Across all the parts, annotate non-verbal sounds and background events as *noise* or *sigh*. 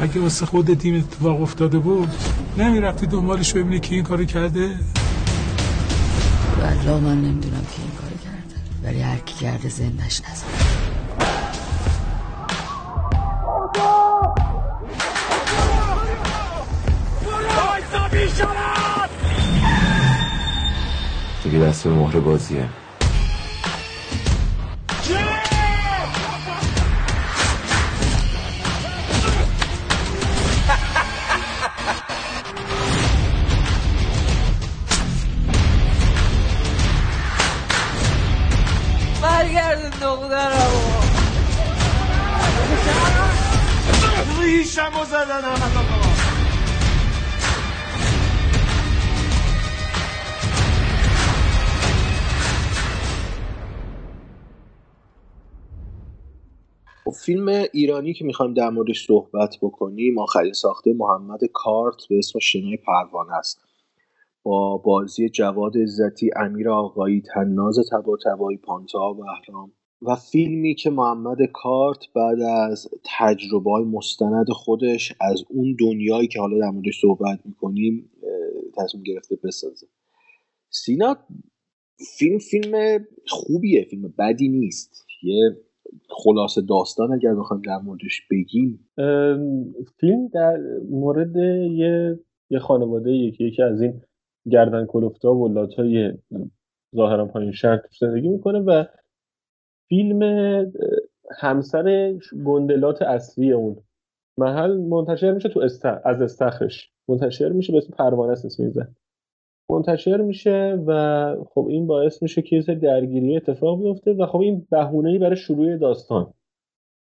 اگه واسه خود تیم اتفاق افتاده بود نمی‌رفتی دنبالش ببینی کی این کارو کرده؟ والله من نمی‌دونم کی این کارو کرده ولی هر کی کرده زندش نزن. دیگه دست به مهر بازیه. زدن همه خب فیلم ایرانی که می‌خوایم در موردش صحبت بکنیم آخرین ساخته محمد کارت به اسم شنای پروانه است. با بازی جواد عزتی امیر آقایی تناز تبا تبایی پانتا و احرام و فیلمی که محمد کارت بعد از تجربه های مستند خودش از اون دنیایی که حالا در موردش صحبت می‌کنیم تصمیم گرفته بسازه. سینا فیلم فیلم خوبیه فیلم بدی نیست. یه خلاصه داستان اگر بخوایم در موردش بگیم. فیلم در مورد یه, یه خانواده یکی یکی از این گردن کلفتا و لاتای ظاهرا پایین شهر زندگی می‌کنه و فیلم همسر گندلات اصلی اون. محل منتشر میشه تو است... از استخرش. منتشر میشه به اسم پروانه اسم میزن منتشر میشه و خب این باعث میشه که یه درگیری اتفاق بیفته و خب این بهونه برای شروع داستان.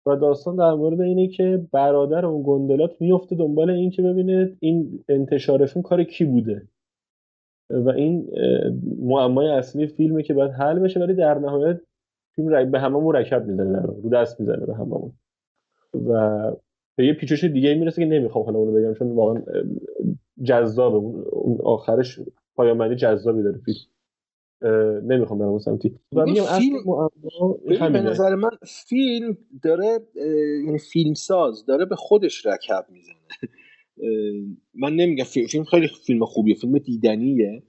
و داستان در مورد اینه که برادر اون گندلات میفته دنبال این که ببینه این انتشارشون کار کی بوده. و این معمای اصلی فیلمه که باید حل بشه ولی در نهایت فیلم به همه مرکب می‌زنه رو دست می‌زنه به هممون. و به یه پیچش دیگه می‌رسه که نمی‌خوام حالا اونو بگم چون واقعا جذابه. اون آخرش پایامنی جذابی داره. فیلم نمی‌خوام برم سمتی و میگم فیلم به نظر من فیلم داره یعنی فیلم ساز داره به خودش رکب می‌زنه. من نمیگم فیلم, فیلم خیلی فیلم خوبیه فیلم دیدنیه.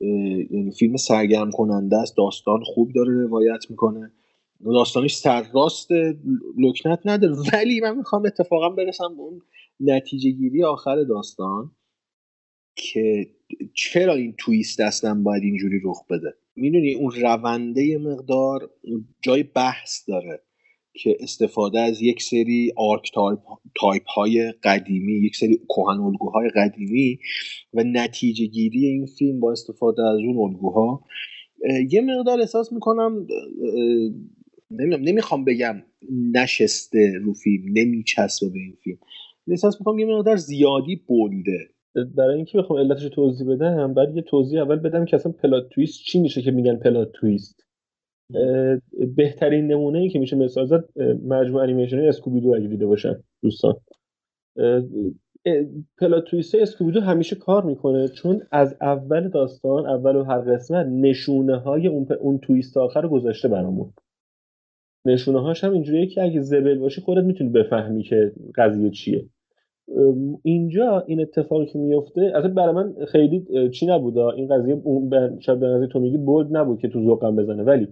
یعنی فیلم سرگرم کننده است داستان خوب داره روایت می‌کنه. داستانش سرراست لکنت نداره. *laughs* ولی من می‌خوام اتفاقا برسم به اون نتیجه گیری آخر داستان که چرا این تویست اصلا باید اینجوری رخ بده؟ می‌دونی اون رونده مقدار جای بحث داره. که استفاده از یک سری آرک تایپ های قدیمی یک سری کهن الگوهای قدیمی و نتیجه گیری این فیلم با استفاده از اون الگوها یه مقدار احساس می‌کنم نمی‌خوام بگم نشسته رو فیلم نمیچسبه به این فیلم احساس می‌کنم یه مقدار زیادی بلده. برای اینکه بخوام علتش توضیح بدم بعد یه توضیح اول بدم که اصلا plot twist چی میشه که میگن plot twist بهترین نمونه ای که میشه مثال زد مجموعه انیمیشنی اسکوبیدو اگه دیده باشن دوستان. پلات تویست اسکوبیدو همیشه کار می‌کنه چون از اول داستان اول و هر قسمت نشونه های اون, اون تویست آخر گذاشته برامون. نشونه هاش هم اینجوریه که اگه زبل باشی خودت می‌تونی بفهمی که قضیه چیه. اینجا این اتفاقی که میفته اصلا برای من خیلی چی نبود این قضیه اون شاید به تو میگی بولد نبود که تو ذوقم بزنه ولی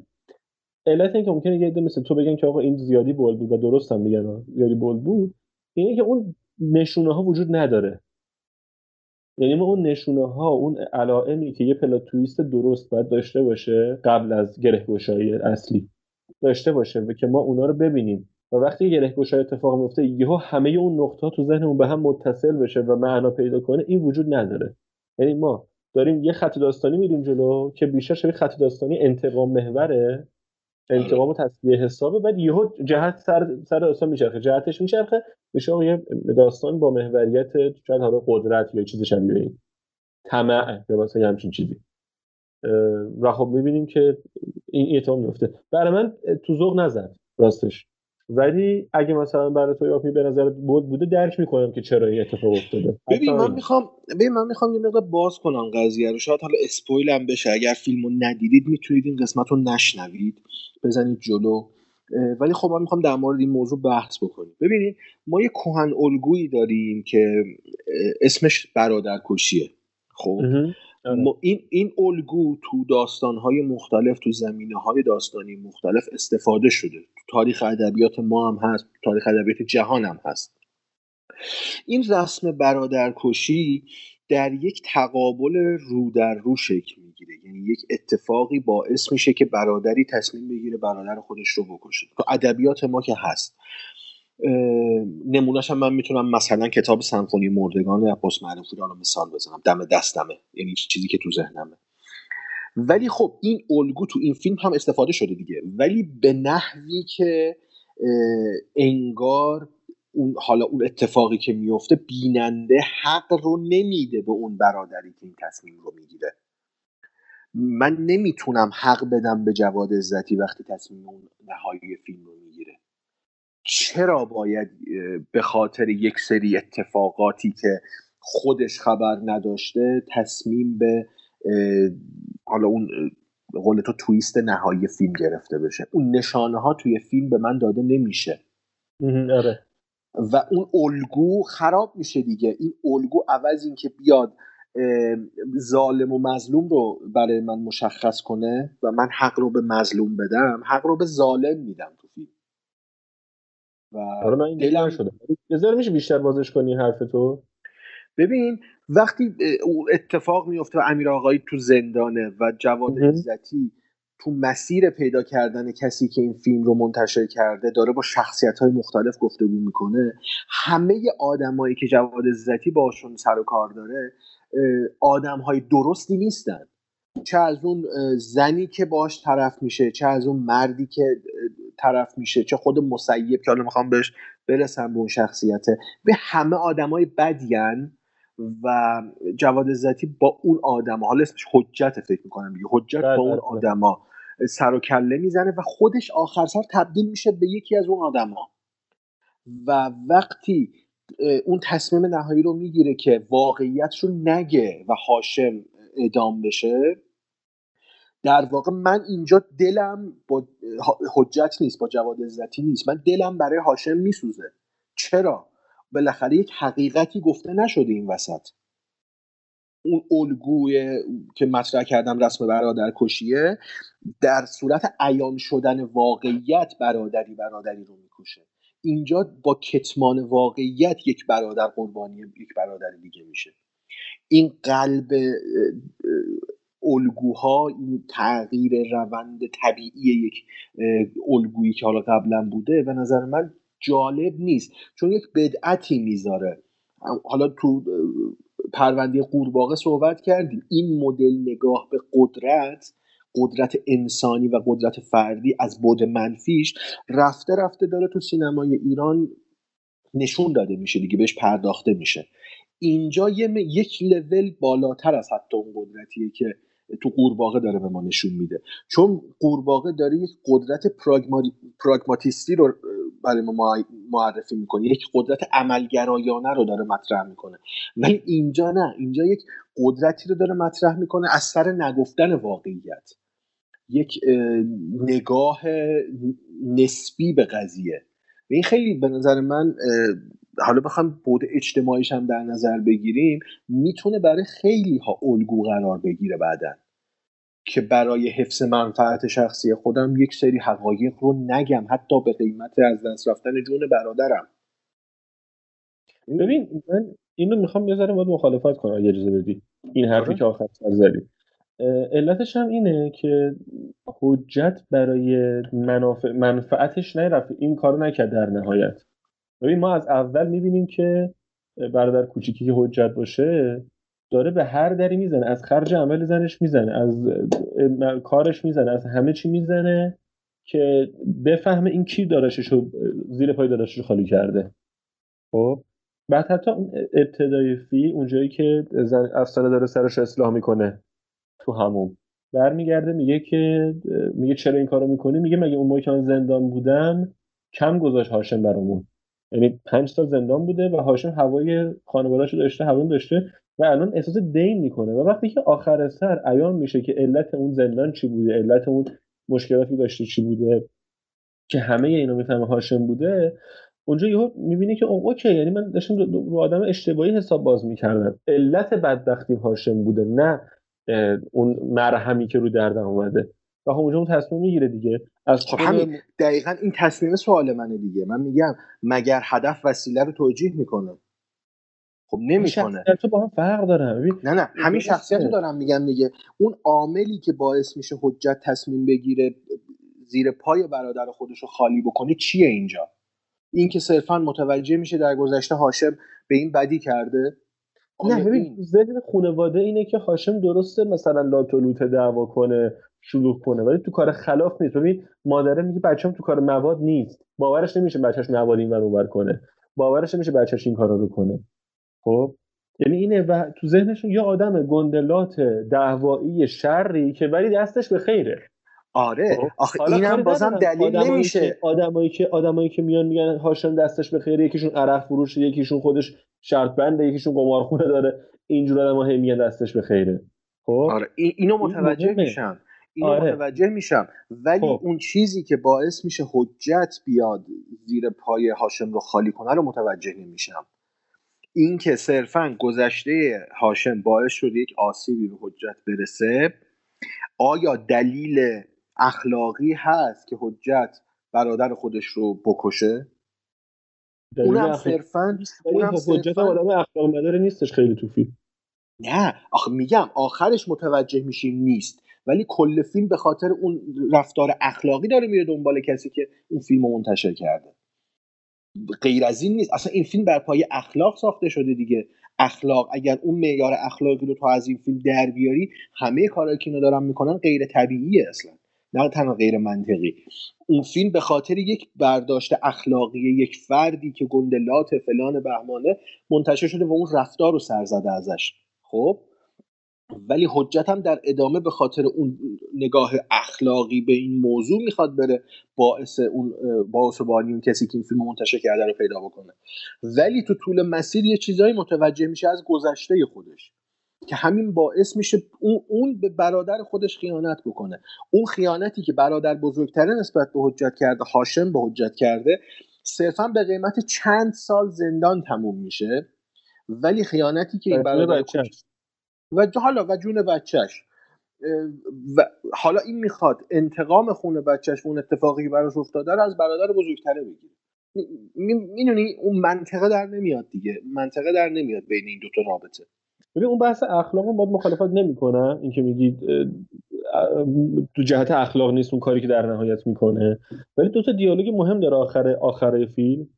علت این که ممکنه یه عده مثل تو بگن که آقا این زیادی بولد بود و درست هم میگن زیادی بولد بود اینه که اون نشونه ها وجود نداره. یعنی ما اون نشونه ها اون علائمی که یه پلات تویست درست باید داشته باشه قبل از گره گشایی اصلی داشته باشه و که ما اونا رو ببینیم. و وقتی گره گشای اتفاق میفته یهو همه اون نقطه تو ذهنمون به هم متصل بشه و معنا پیدا کنه این وجود نداره. یعنی ما داریم یه خط داستانی میریم جلو که بیشتر شبیه خط داستانی انتقام محوره. انتقام و تصویه حسابه. بعد یهو جهت سر سر داستان میچرخه. جهتش میچرخه میشه یه داستان با محوریت شاید حالا قدرت یا چیز شبیه این. طمع یا مثلا همچین چیزی. و خب می‌بینیم که این اتفاق میفته برای من تو ذوق نزد راستش. ولی اگه مثلا برای تو یافی به نظر بود بوده درک می‌کنم که چرا این اتفاق افتاده. ببین من می‌خوام ببین من می‌خوام یه مقدار باز کنم قضیه رو. شاید حالا اسپویل هم بشه. اگر فیلمو ندیدید می‌تونید این قسمت رو نشنوید. بزنید جلو. ولی خب من می‌خوام در مورد این موضوع بحث بکنیم. ببینید ما یه کهن الگویی داریم که اسمش برادرکشیه. خب؟ این این الگو تو داستانهای مختلف تو زمینه های داستانی مختلف استفاده شده. تو تاریخ ادبیات ما هم هست تو تاریخ ادبیات جهان هم هست. این رسم برادرکشی در یک تقابل رو در رو شکل می‌گیره. یعنی یک اتفاقی باعث میشه که برادری تصمیم بگیره برادر خودش رو بکشه. تو ادبیات ما که هست. نمونهش هم من می‌تونم مثلا کتاب سمفونی مردگان عباس معروفی رو مثال بزنم. دم دستمه. یعنی چیزی که تو ذهنمه. ولی خب این الگو تو این فیلم هم استفاده شده دیگه. ولی به نحوی که انگار اون حالا اون اتفاقی که میفته بیننده حق رو نمیده به اون برادری که این تصمیم رو می‌گیره. من نمی‌تونم حق بدم به جواد عزتی وقتی تصمیم اون نهایی فیلم رو می‌گیره. چرا باید به خاطر یک سری اتفاقاتی که خودش خبر نداشته تصمیم به حالا اون قول تو تویست نهایی فیلم گرفته بشه. اون نشانه ها توی فیلم به من داده نمیشه. آره. و اون الگو خراب میشه دیگه. این الگو عوض این که بیاد ظالم و مظلوم رو برای من مشخص کنه و من حق رو به مظلوم بدم حق رو به ظالم میدم. و آره من این دلم شده یه میشه بیشتر بازش کنی حرف تو؟ ببین وقتی اتفاق میفته و امیر آقایی تو زندانه و جواد عزتی تو مسیر پیدا کردن کسی که این فیلم رو منتشر کرده داره با شخصیت های مختلف گفتگو می‌کنه همه آدمایی که جواد عزتی باشون سر و کار داره آدم های درستی نیستن. چه از اون زنی که باش طرف میشه چه از اون مردی که طرف میشه چه خود مسیب که حالا می‌خوام بهش برسم به اون شخصیته. به همه آدمای بدین و جواد عزتی با اون آدم حالا اسمش حجت فکر می‌کنم دیگه حجت با اون آدما سر و کله می‌زنه و خودش آخر سر تبدیل میشه به یکی از اون آدما. و وقتی اون تصمیم نهایی رو می‌گیره که واقعیت رو نگه و هاشم ادام بشه در واقع من اینجا دلم با حجت نیست با جواد عزتی نیست. من دلم برای هاشم میسوزه. چرا؟ بالاخره یک حقیقتی گفته نشده این وسط. اون الگوی که مطرح کردم رسم برادر کشیه در صورت عیان شدن واقعیت برادری برادری رو می‌کشه. اینجا با کتمان واقعیت یک برادر قربانی یک برادر دیگه میشه. این قلب الگوها این تغییر روند طبیعی یک الگویی که حالا قبلا بوده به نظر من جالب نیست. چون یک بدعتی می‌ذاره. حالا تو پرونده قورباغه صحبت کردیم. این مدل نگاه به قدرت قدرت انسانی و قدرت فردی از بود منفیش رفته رفته داره تو سینمای ایران نشون داده میشه دیگه بهش پرداخته میشه. اینجا یه یک لول بالاتر از حتی اون قدرتیه که تو قورباغه داره به ما نشون میده. چون قورباغه داره یک قدرت پراگماتیستی رو برای ما معرفی می‌کنه. یک قدرت عملگرایانه رو داره مطرح می‌کنه. ولی اینجا نه. اینجا یک قدرتی رو داره مطرح می‌کنه از سر نگفتن واقعیت. یک نگاه نسبی به قضیه. و این خیلی به نظر من حالا بخوام بود اجتماعیش هم در نظر بگیریم می‌تونه برای خیلی ها الگو قرار بگیره بعدا. که برای حفظ منفعت شخصی خودم یک سری حقایق رو نگم حتی به قیمت از دست رفتن جون برادرم. ببین من اینو می‌خوام یه ذره مخالفت کنم اگه اجازه بدی. این حرفی آره. که آخر سر زدی. علتش هم اینه که حجت برای منافع منفعتش نرفت. این کارو نکرد در نهایت. ببین ما از اول می‌بینیم که برادر کوچیکی که حجت باشه داره به هر دری می‌زنه از خرج عمل زنش می‌زنه از کارش می‌زنه از همه چی می‌زنه که بفهمه این کی رو زیر پای دارشش خالی کرده. خب؟ بعد حتی اون ابتدای فی اونجایی که زن افسانه داره سرش اصلاح می‌کنه تو همون برمیگرده میگه که میگه چرا این کارو می‌کنی؟ میگه مگه اون موقع که زندان بودم کم گذاشت هاشم برامون. یعنی پنج سال زندان بوده و هاشم هوای خانواده‌شو داشته هوون داشته و الان احساس دین می‌کنه. و وقتی که آخر سر ایان میشه که علت اون زندان چی بوده علت اون مشکلاتی داشته چی بوده که همه اینو می‌فهمه هاشم بوده اونجا یهو می‌بینه که اوکی یعنی من داشتم رو آدم اشتباهی حساب باز می‌کردم. علت بدبختی هاشم بوده نه اون مرهمی که رو دردم اومده. و خب اونجا اون تصمیم می‌گیره دیگه. از خب همین. دقیقا این تصمیم سوال منه دیگه. من میگم مگر هدف وسیله رو توجیه می‌کنه؟ خب نمی‌کنه. تو با هم فرق داره نه نه همین شخصیت رو دارم میگم دیگه. اون عاملی که باعث میشه حجت تصمیم بگیره زیر پای برادر خودش رو خالی بکنه چیه اینجا؟ این که صرفا متوجه میشه در گذشته هاشم به این بدی کرده؟ نه ببین ذهن خانواده اینه که هاشم درسته مثلا لاتولوت دعوا کنه شلوغ کنه ولی تو کار خلاف نیست. ببین مادره میگه بچه‌م تو کار مواد نیست. باورش نمیشه بچه‌ش مواد این اونور کنه. باورش نمیشه بچه‌ش این کارا رو کنه. خب؟ یعنی اینه و تو ذهنشون یه آدم گندلات دعوایی شری که ولی دستش به خیره. آره. خب، آخه اینم بازم دلیل نمیشه. آدمایی که آدمایی که میان میگن هاشم دستش به خیره یکیشون عرق فروش یکیشون خودش شرط بنده یکیشون قمارخونه داره. اینجور آدم‌ها هی میگن دستش به خیره خب؟ آره. اینو متوجه میشم. اینو آره. متوجه میشم. ولی خب. اون چیزی که باعث میشه حجت بیاد زیر پای هاشم رو خالی کنه رو متوجه نمیشم. این که صرفا گذشته هاشم باعث شد یک آسیبی به حجت برسه آیا دلیل اخلاقی هست که حجت برادر خودش رو بکشه؟ اونم صرفا اونم حجت آدم اخلاق مداره نیستش خیلی تو فیلم. نه آخه میگم آخرش متوجه میشیم نیست. ولی کل فیلم به خاطر اون رفتار اخلاقی داره میره دنبال کسی که اون فیلم رو منتشر کرده. غیر از این نیست. اصلا این فیلم بر پای اخلاق ساخته شده دیگه. اخلاق اگر اون معیار اخلاقی رو تو از این فیلم در بیاری همه کارهایی که اینا دارن می‌کنن غیر طبیعیه اصلا. نه تنها غیر منطقی. اون فیلم به خاطر یک برداشت اخلاقی یک فردی که گندلات فلان بهمانه منتشر شده و اون رفتار رو سر زده ازش. خب؟ ولی حجت هم در ادامه به خاطر اون نگاه اخلاقی به این موضوع می‌خواد بره باعث اون باعث بانی اون کسی که این فیلم منتشر کرده رو پیدا بکنه. ولی تو طول مسیر یه چیزایی متوجه میشه از گذشته خودش. که همین باعث میشه اون, اون به برادر خودش خیانت بکنه. اون خیانتی که برادر بزرگتره نسبت به حجت کرده هاشم به حجت کرده صرفا به قیمت چند سال زندان تموم میشه. ولی خیانتی که این برادر و حالا و جون بچهش. و حالا این می‌خواد انتقام خون بچهش و اون اتفاقی که براش افتاده رو از برادر بزرگتره بگیره. می‌دونی اون منطقه در نمیاد دیگه. منطقه در نمیاد بین این دوتا رابطه. ببین اون بحث اخلاق باید مخالفت نمی‌کنه اینکه میگید تو جهت اخلاق نیست اون کاری که در نهایت می‌کنه. ولی دو تا دیالوگ مهم داره آخر آخره فیلم.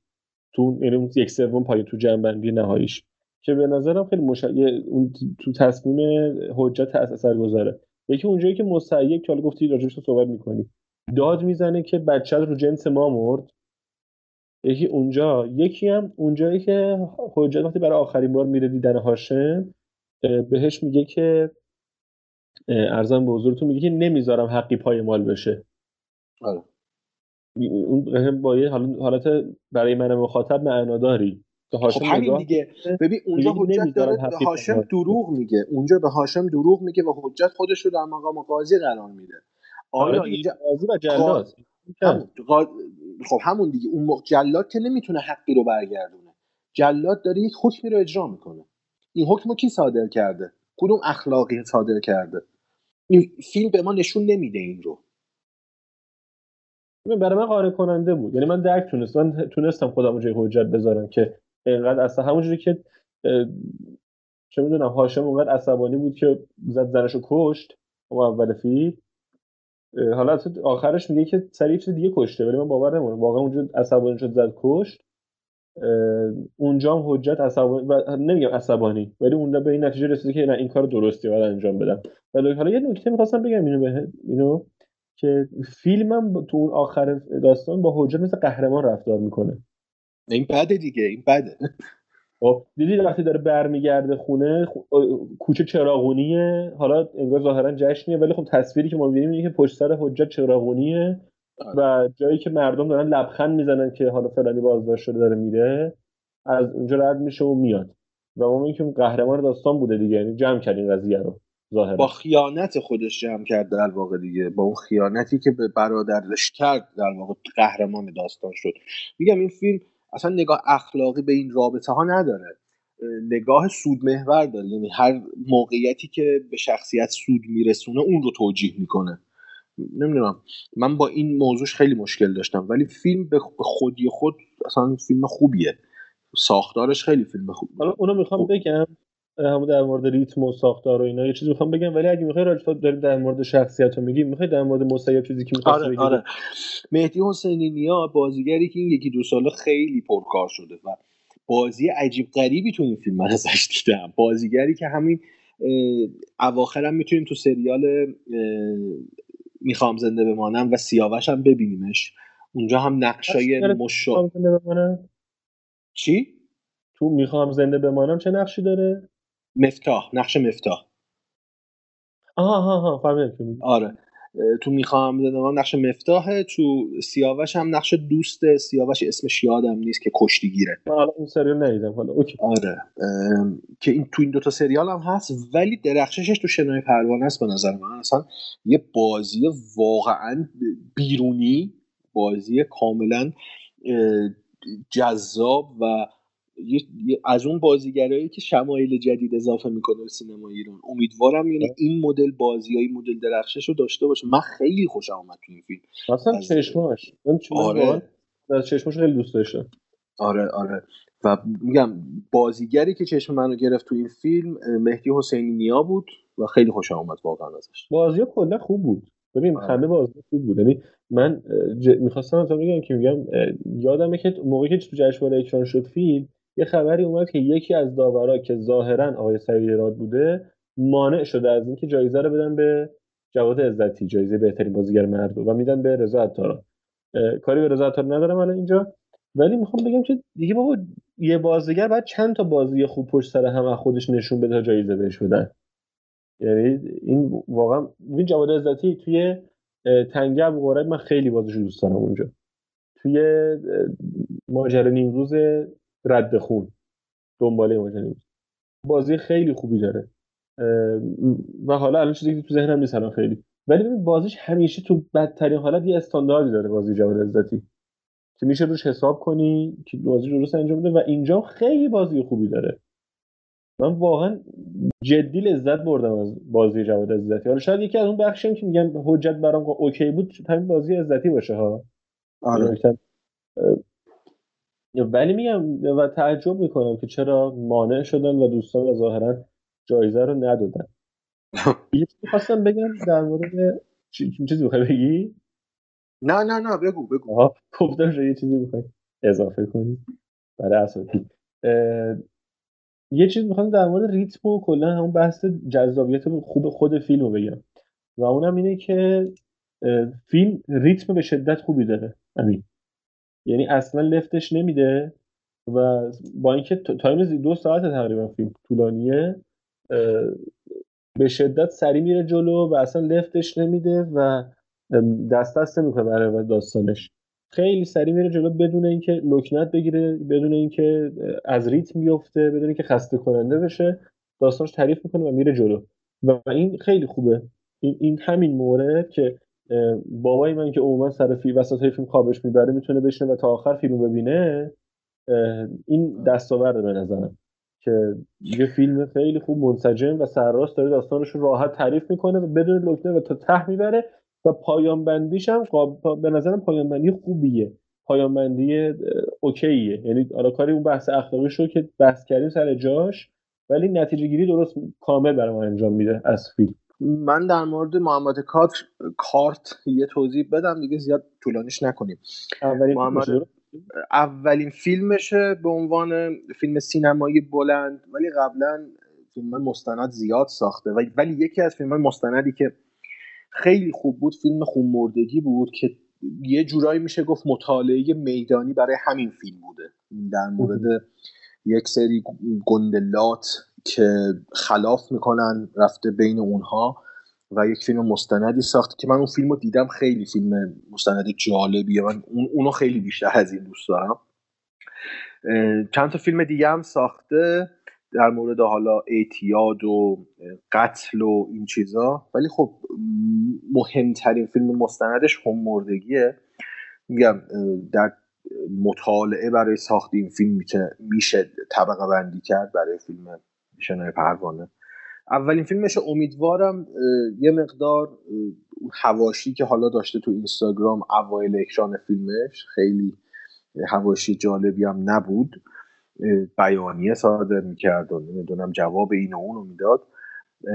تو یعنی یک سوم پای تو جنبندی نهاییش. که به نظرم خیلی مش... اون تو تصمیم حجت اثر گذاره یکی اونجایی که مسیب که حالا گفتی راجبش صحبت می‌کنی. داد می‌زنه که بچه رو جنس ما مرد. یکی اونجا یکی هم اونجایی که حجت وقتی برای آخرین بار میره دیدن هاشم بهش میگه که ارزم به حضورتون میگه که نمی‌ذارم حقی پای مال بشه. آره. اون با یه حالت برای من مخاطب معناداری خب همین دیگه. ببین اونجا حجت داره به هاشم دروغ میگه. اونجا به هاشم دروغ میگه و حجت خودش رو در مقام قاضی قرار میده. آیا آره اینجا قاضی و جلاد. خب همون دیگه. اون جلاد که نمی‌تونه حقی رو برگردونه. جلاد داره یک حکمی رو اجرا می‌کنه. این حکم کی صادر کرده؟ کدوم اخلاقی صادر کرده؟ این فیلم به ما نشون نمیده این رو. برای من قانع کننده بود. یعنی من درک تونستم تونستم خودم جای حجت بذارم که اینقدر اصلا همونجوری که چه می‌دونم هاشم اونقدر عصبانی بود که زد زنشو کشت اون اول فیلم. حالا آخرش میگه که سریع چیز دیگه کشته ولی من باور نمی‌کنم. واقعا اونجا عصبانی شد زد کشت. اونجا هم حجت عصبانی و نمیگم عصبانی ولی اونجا به این نتیجه رسیده که نه این کار درستی باید انجام بدم. ولی حالا یه نکته می‌خواستم بگم اینو به اینو که فیلمم تو اون آخر داستان با حجت مثل قهرمان رفتار می‌کنه. این بده دیگه این بده. خب دیدی وقتی داره برمیگرده خونه کوچه چراغونیه. حالا انگار ظاهرا جشنیه ولی خب تصویری که ما می‌بینیم اینه که پشت سر حجت چراغونیه. و جایی که مردم دارن لبخند می‌زنن که حالا فلانی بازداشت شده داره میره از اونجا رد میشه و میاد. و ما که قهرمان داستان بوده دیگه یعنی جمع کردین قضیه رو ظاهرا. با خیانت خودش جمع کرد در واقع دیگه. با اون خیانتی که به برادرش کرد در واقع قهرمان داستان شد. میگم این فیلم اصلا نگاه اخلاقی به این رابطه ها نداره. نگاه سود محور داره. یعنی هر موقعیتی که به شخصیت سود میرسونه اون رو توجیه می‌کنه. نمی‌دونم. من با این موضوعش خیلی مشکل داشتم. ولی فیلم به خودی خود اصلا فیلم خوبیه. ساختارش خیلی فیلم خوبیه حالا اونو می‌خوام بگم همون در مورد ریتم و ساختار و اینا یه چیزی می‌خوام بگم. ولی اگه می‌خوای راجع داریم در مورد شخصیت رو میگی می‌خوای در مورد مصیب چیزی که می‌خوای آره آره. مهدی حسینی نیا بازیگری که این یکی دو ساله خیلی پرکار شده و بازی عجیب غریبی تو این فیلم من ازش دیدم. بازیگری که همین اواخر هم می‌تونیم تو سریال می‌خوام زنده بمانم و سیاوش هم ببینیمش. اونجا هم نقشای مشا چی؟ تو می‌خوام زنده بمانم چه نقشی داره؟ مفتاح نقش مفتاح. آها آها فهمیدم آره. تو می‌خوام زندگان نقش مفتاحه تو سیاوش هم نقش دوست سیاوش اسمش یادم نیست که کشتیگیره حالا اون سریال ندیدم حالا اوکی. آره. که این تو این دوتا سریال هم هست ولی درخششش تو شنای پروانه است به نظر من. اصلا یه بازی واقعا بیرونی بازی کاملا جذاب و از اون بازیگرایی که شمایل جدید اضافه می‌کنه به سینما ایران. امیدوارم یعنی این مدل بازی های مدل درخشش رو داشته باشه. من خیلی خوشم اومد تو این فیلم. اصلا چشماش. من آره. از چشماش خیلی دوست داشتم. آره آره. و میگم بازیگری که چشم منو گرفت تو این فیلم مهدی حسینی نیا بود و خیلی خوشم اومد واقعا ازش. بازی کلا خوب بود. ببین آره. همه بازی خوب بود. یعنی من ج... می‌خواستم تا بگم که میگم یادمه که موقعی که تو جشنواره اکران شد فیلم یه خبری اومد که یکی از داورا که ظاهرا آقای سعید بوده مانع شده از اینکه جایزه رو بدن به جواد عزتی جایزه بهترین بازیگر مرد و میدن به رضا عطاران کاری به رضا عطار ندارم الان اینجا ولی می‌خوام بگم که دیگه بابا یه بازیگر باید چند تا بازی خوب پشت سر هم خودش نشون بده جایزه بهش بدن. یعنی این واقعا این جواد عزتی توی تنگه ابو من خیلی بازیش دوست دارم اونجا. توی ماجرا نیمروز رد خون. دنباله ماجرا بازی خیلی خوبی داره. و حالا الان چیزی که تو ذهنم نیست الان خیلی. ولی ببین بازیش همیشه تو بدترین حالت یه استانداردی داره بازی جواد عزتی. که میشه روش حساب کنی که بازی درست انجام بده. و اینجا خیلی بازی خوبی داره. من واقعا جدی لذت بردم از بازی جواد عزتی. حالا شاید یکی از اون بخشیم که میگم حجت برام اوکی بود. همین بازی عزتی باشه ها. آره. ولی میگم و تعجب می‌کنم که چرا مانع شدن و دوستان ظاهرا جایزه رو ندادن. *laughs* یه خواستم بگم در مورد چیزی بخوای بگی؟ نه نه نه بگو بگو. گفتم یه چیزی بخوای اضافه کنی. برای اساسی یه چیز می‌خوام در مورد ریتم و کلا همون بحث جذابیت خوب خود فیلم رو بگم. و اونم اینه که فیلم ریتم به شدت خوبی داره. همین یعنی اصلا لفتش نمیده و با اینکه تایم دو ساعت تقریبا فیلم طولانیه به شدت سری میره جلو و اصلا لفتش نمیده و دست دست نمی‌کنه برای داستانش. خیلی سری میره جلو بدون اینکه لکنت بگیره بدون اینکه از ریتم بیفته بدون اینکه خسته کننده بشه. داستانش تعریف می‌کنه و میره جلو. و این خیلی خوبه. این, این همین مورد که بابای من که عموما سر فیلم وسط فیلم خوابش می‌بره می‌تونه بشینه و تا آخر فیلم ببینه این دستاورده به نظرم که یه فیلم خیلی خوب منسجم و سرراست داره داستانش رو راحت تعریف می‌کنه و بدون لکنه و تا ته می‌بره و پایان بندیش هم به نظرم پایان بندی خوبیه. پایان بندی اوکیه. یعنی حالا کاری اون بحث اخلاقی شو که بحث کردیم سر جاش ولی نتیجه گیری درست کامل برای ما انجام میده از فیلم. من در مورد محمد کارت کارت یه توضیح بدم دیگه زیاد طولانیش نکنیم. اولین محمد اولین فیلمشه به عنوان فیلم سینمایی بلند ولی قبلا فیلم مستند زیاد ساخته. ولی یکی از فیلم مستندی که خیلی خوب بود فیلم خونمردگی بود که یه جورایی میشه گفت مطالعه میدانی برای همین فیلم بوده. در مورد یک سری گندلات که خلاف می‌کنن رفته بین اونها و یک فیلم مستندی ساخته که من اون فیلم رو دیدم. خیلی فیلم مستندی جالبیه. من اونو خیلی بیشتر از این دوست دارم. چند تا فیلم دیگه هم ساخته در مورد حالا اعتیاد و قتل و این چیزا. ولی خب مهمترین فیلم مستندش هم مردگیه. میگم در مطالعه برای ساخت این فیلم میشه طبقه بندی کرد برای فیلم شنای پروانه. اولین فیلمش امیدوارم یه مقدار هواشی که حالا داشته تو اینستاگرام اوایل اکران فیلمش خیلی هواشی جالبی هم نبود. بیانیه صادر می‌کرد و نمی‌دونم جواب این و اون رو می‌داد.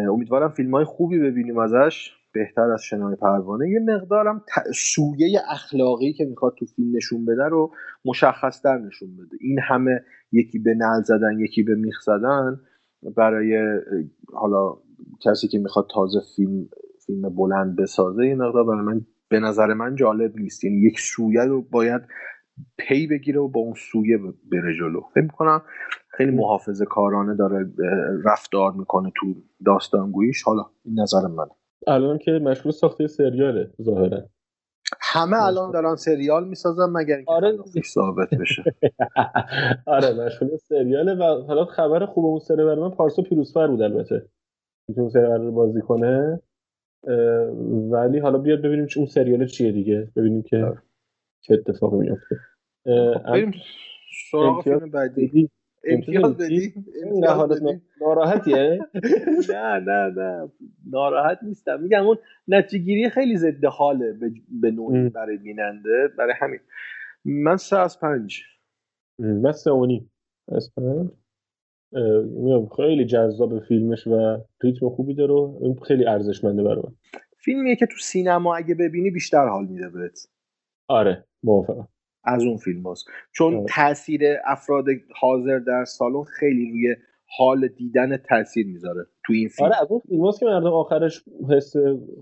امیدوارم فیلم های خوبی ببینیم ازش بهتر از شنای پروانه. یه مقدارم سویه اخلاقی که می‌خواد تو فیلم نشون بده رو مشخصتر نشون بده. این همه یکی به نل زدن یکی به میخ زدن برای حالا کسی که می‌خواد تازه فیلم فیلم بلند بسازه یه مقدار برای من به نظر من جالب نیست. یعنی یک سویه رو باید پی بگیره و با اون سویه بره جلو. فکر کنم خیلی محافظه کارانه داره رفتار می‌کنه تو داستانگوییش. حالا این نظر من. الان که مشغول ساخته سریاله ظاهرا. همه الان دارن سریال می‌سازن مگر اینکه آره. ثابت بشه. *laughs* آره مشغول سریاله و حالا خبر خوب اون سریال من پارسا پیروزفر بود البته. اون سریال رو بازی کنه. ولی حالا بیاد ببینیم اون سریال چیه دیگه. ببینیم که آره. چه اتفاقی میفته خب، بریم سراغ فیلم بعدی. امتیاز بدیم ناراحتیه؟ نه نه نه. ناراحت نیستم. میگم اون نتیجه خیلی ضد حاله به نوعی برای بیننده. برای همین. من سه از پنج. من سه و نیم. از پنج؟ خیلی جذاب فیلمش و ریتم خوبی داره خیلی ارزشمنده برای من. فیلمیه که تو سینما اگه ببینی بیشتر حال میده بهت. آره موافقم. از اون فیلم هست. چون. تاثیر افراد حاضر در سالن خیلی روی حال دیدن تاثیر می‌ذاره تو این فیلم. آره از اون فیلم که مردم آخرش حس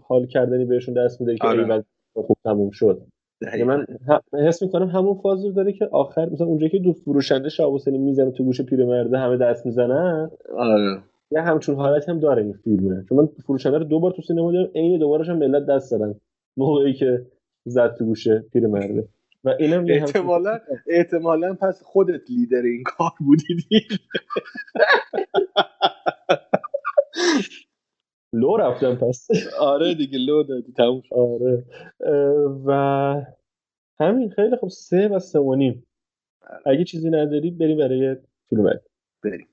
حال کردنی بهشون دست میده که آره. خوب تموم شد. یعنی من حس می‌کنم همون فاز داره که آخر مثلا اونجا که دو فروشنده شاب می‌زنه تو گوش پیرمرده همه دست می‌زنن آره. یه همچون حالت هم داره این فیلمه. چون من فروشنده رو دو بار تو سینما دیدم عین دوبارش هم ملت دست دادن. موقعی که زد تو گوشه پیرمرده. و اینم احتمالا احتمالا پس خودت لیدر این کار بودی *laughs* لو رفتم پس. آره دیگه لو دادی تموم آره. و همین خیلی خب سه و سه و نیم. اگه چیزی نداری بریم برای فیلم بریم.